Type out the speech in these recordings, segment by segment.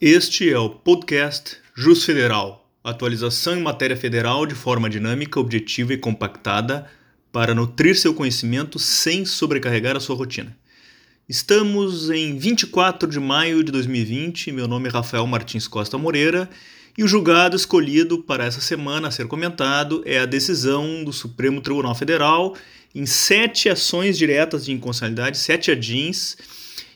Este é o podcast Jus Federal, atualização em matéria federal de forma dinâmica, objetiva e compactada para nutrir seu conhecimento sem sobrecarregar a sua rotina. Estamos em 24 de maio de 2020, meu nome é Rafael Martins Costa Moreira e o julgado escolhido para essa semana a ser comentado é a decisão do Supremo Tribunal Federal em sete ações diretas de inconstitucionalidade, sete adins,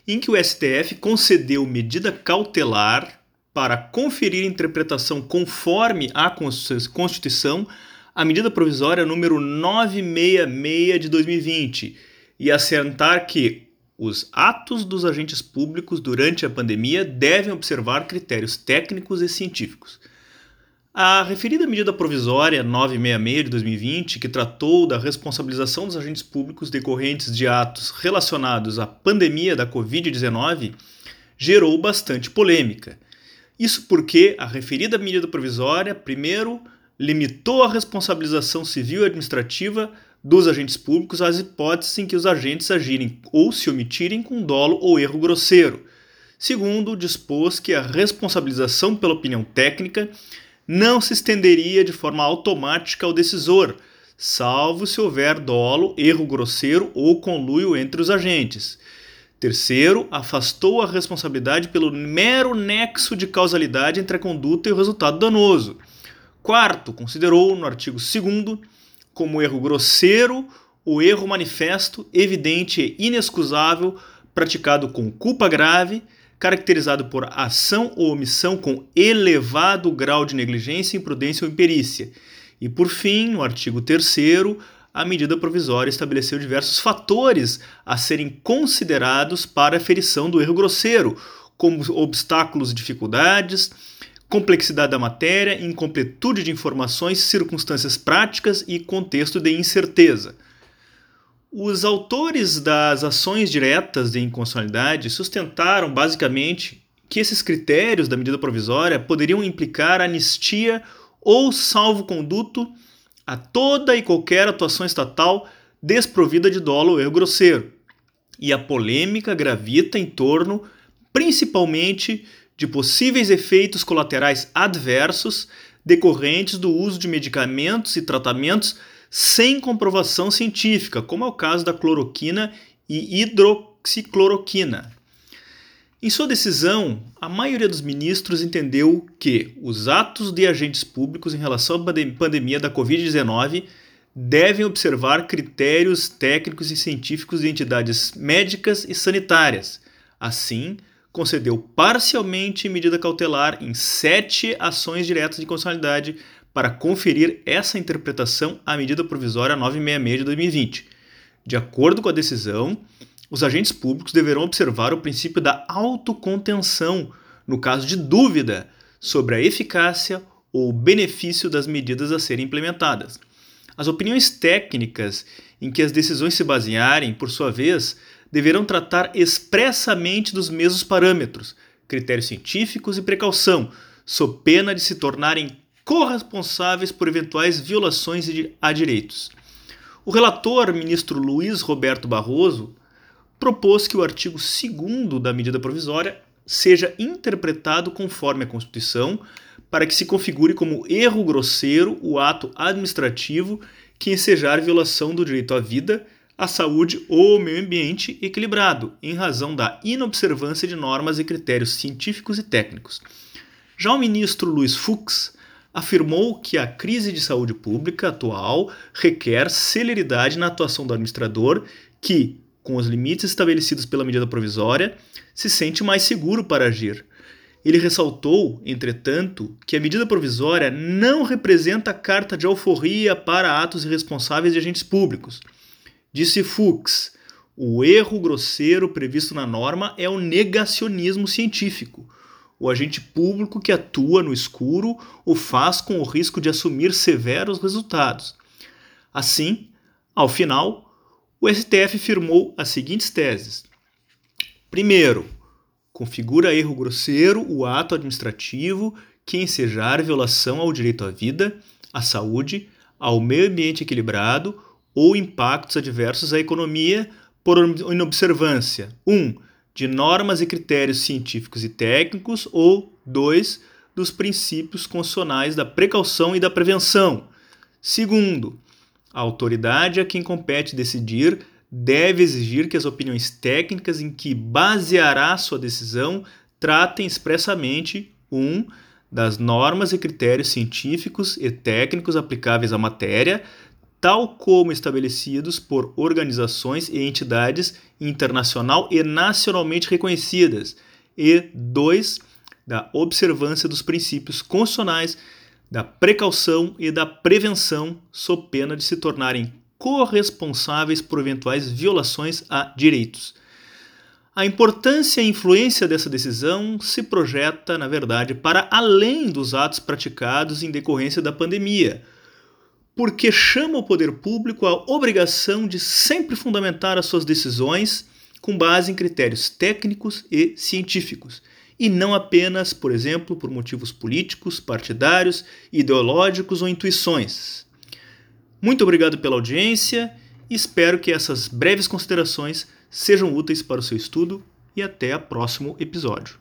em que o STF concedeu medida cautelar para conferir interpretação conforme a Constituição a medida provisória número 966 de 2020 e assentar que os atos dos agentes públicos durante a pandemia devem observar critérios técnicos e científicos. A referida medida provisória 966 de 2020, que tratou da responsabilização dos agentes públicos decorrentes de atos relacionados à pandemia da Covid-19, gerou bastante polêmica. Isso porque a referida medida provisória, primeiro, limitou a responsabilização civil e administrativa dos agentes públicos às hipóteses em que os agentes agirem ou se omitirem com dolo ou erro grosseiro. Segundo, dispôs que a responsabilização pela opinião técnica não se estenderia de forma automática ao decisor, salvo se houver dolo, erro grosseiro ou conluio entre os agentes. Terceiro, afastou a responsabilidade pelo mero nexo de causalidade entre a conduta e o resultado danoso. Quarto, considerou, no artigo 2, como erro grosseiro o erro manifesto, evidente e inexcusável praticado com culpa grave caracterizado por ação ou omissão com elevado grau de negligência, imprudência ou imperícia. E por fim, no artigo 3 a medida provisória estabeleceu diversos fatores a serem considerados para a ferição do erro grosseiro, como obstáculos e dificuldades, complexidade da matéria, incompletude de informações, circunstâncias práticas e contexto de incerteza. Os autores das ações diretas de inconstitucionalidade sustentaram basicamente que esses critérios da medida provisória poderiam implicar anistia ou salvo-conduto a toda e qualquer atuação estatal desprovida de dolo ou erro grosseiro. E a polêmica gravita em torno, principalmente, de possíveis efeitos colaterais adversos decorrentes do uso de medicamentos e tratamentos sem comprovação científica, como é o caso da cloroquina e hidroxicloroquina. Em sua decisão, a maioria dos ministros entendeu que os atos de agentes públicos em relação à pandemia da Covid-19 devem observar critérios técnicos e científicos de entidades médicas e sanitárias. Assim, concedeu parcialmente medida cautelar em sete ações diretas de constitucionalidade para conferir essa interpretação à medida provisória 966 de 2020. De acordo com a decisão, os agentes públicos deverão observar o princípio da autocontenção no caso de dúvida sobre a eficácia ou benefício das medidas a serem implementadas. As opiniões técnicas em que as decisões se basearem, por sua vez, deverão tratar expressamente dos mesmos parâmetros, critérios científicos e precaução, sob pena de se tornarem corresponsáveis por eventuais violações a direitos. O relator, ministro Luiz Roberto Barroso, propôs que o artigo 2 da medida provisória seja interpretado conforme a Constituição, para que se configure como erro grosseiro o ato administrativo que ensejar violação do direito à vida, à saúde ou ao meio ambiente equilibrado, em razão da inobservância de normas e critérios científicos e técnicos. Já o ministro Luiz Fux afirmou que a crise de saúde pública atual requer celeridade na atuação do administrador, que, com os limites estabelecidos pela medida provisória, se sente mais seguro para agir. Ele ressaltou, entretanto, que a medida provisória não representa carta de alforria para atos irresponsáveis de agentes públicos. Disse Fuchs: o erro grosseiro previsto na norma é o negacionismo científico o agente público que atua no escuro o faz com o risco de assumir severos resultados. Assim, ao final, o STF firmou as seguintes teses. Primeiro, configura erro grosseiro o ato administrativo que ensejar violação ao direito à vida, à saúde, ao meio ambiente equilibrado ou impactos adversos à economia por inobservância. 1. Um, de normas e critérios científicos e técnicos, ou 2. dos princípios constitucionais da precaução e da prevenção. Segundo, a autoridade a quem compete decidir deve exigir que as opiniões técnicas em que baseará sua decisão tratem expressamente 1. Um, das normas e critérios científicos e técnicos aplicáveis à matéria, tal como estabelecidos por organizações e entidades internacional e nacionalmente reconhecidas, e 2. da observância dos princípios constitucionais da precaução e da prevenção, sob pena de se tornarem corresponsáveis por eventuais violações a direitos. A importância e influência dessa decisão se projeta, na verdade, para além dos atos praticados em decorrência da pandemia, porque chama o poder público à obrigação de sempre fundamentar as suas decisões com base em critérios técnicos e científicos, e não apenas, por exemplo, por motivos políticos, partidários, ideológicos ou intuições. Muito obrigado pela audiência e espero que essas breves considerações sejam úteis para o seu estudo e até o próximo episódio.